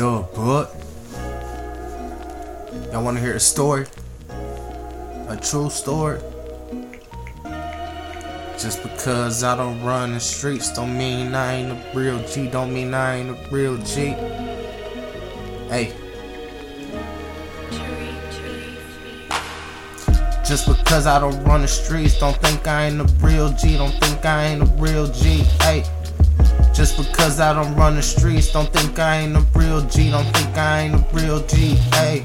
But y'all want to hear a story? A true story? Just because I don't run the streets don't mean I ain't a real G. Don't mean I ain't a real G. Hey. Just because I don't run the streets, don't think I ain't a real G. Don't think I ain't a real G. Hey. Just because I don't run the streets, don't think I ain't a real G. Don't think I ain't a real G. Hey.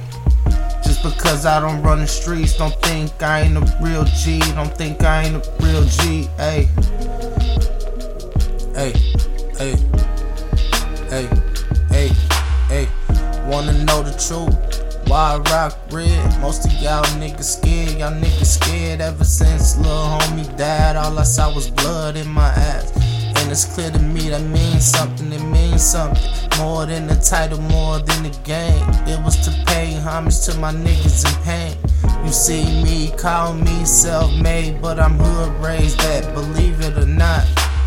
Just because I don't run the streets, don't think I ain't a real G. Don't think I ain't a real G. Hey. Hey. Hey. Hey. Hey. Hey. Wanna know the truth? Why I rock red? Most of y'all niggas scared, y'all niggas scared ever since little homie died. All I saw was blood in my ass. It's clear to me that means something, it means something. More than the title, more than the game. It was to pay homage to my niggas in pain. You see me, call me self made, but I'm hood raised that, believe it or not.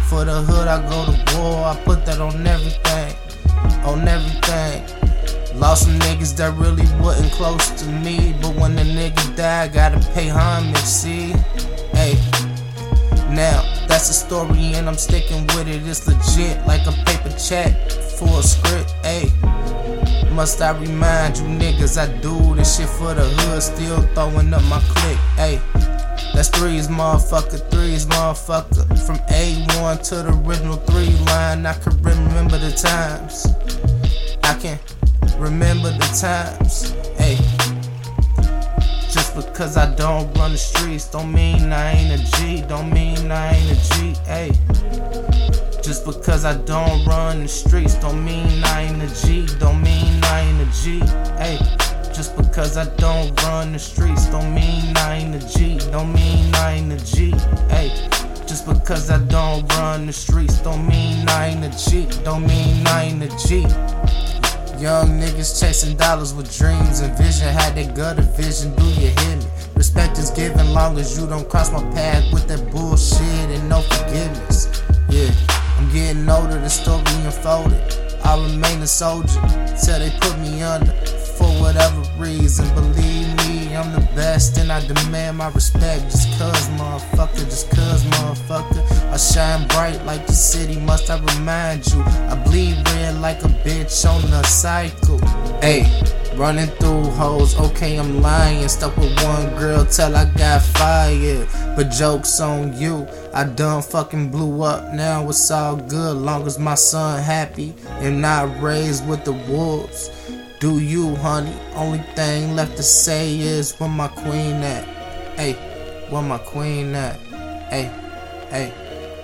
For the hood, I go to war, I put that on everything. On everything. Lost some niggas that really wasn't close to me. But when the nigga died, gotta pay homage, see? Hey, now that's a story and I'm sticking with it. It's legit, like a paper check for a script, hey. Must I remind you niggas I do this shit for the hood, still throwing up my click, hey. That's threes, motherfucker, threes, motherfucker. From A1 to the original three line, I can remember the times. I can remember the times. Hey, just because I don't run the streets, don't mean I ain't a G. Don't mean I ain't a G. Hey, just because I don't run the streets, don't mean I ain't a G. Don't mean I ain't a G. Hey, just because I don't run the streets, don't mean I ain't a G. Don't mean I ain't a G. Hey. Just because I don't run the streets don't mean I ain't a G. Don't mean I ain't a G. Young niggas chasing dollars with dreams and vision. Had that gutter vision, do you hear me? Respect is given long as you don't cross my path with that bullshit and no forgiveness. Yeah, I'm getting older, the story unfolded. I remain a soldier till they put me under for whatever reason. Believe me, I'm the best and I demand my respect just cuz, motherfucker. Just cuz, motherfucker. I shine bright like the city, must I remind you? I bleed red like a bitch on a cycle. Hey, running through hoes, okay, I'm lying. Stuck with one girl till I got fired. But joke's on you, I done fucking blew up. Now it's all good, long as my son happy and not raised with the wolves. Do you, honey? Only thing left to say is where my queen at? Hey, where my queen at? Hey, hey,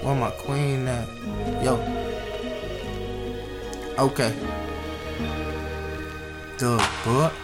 where my queen at? Yo. Okay. Duh, but.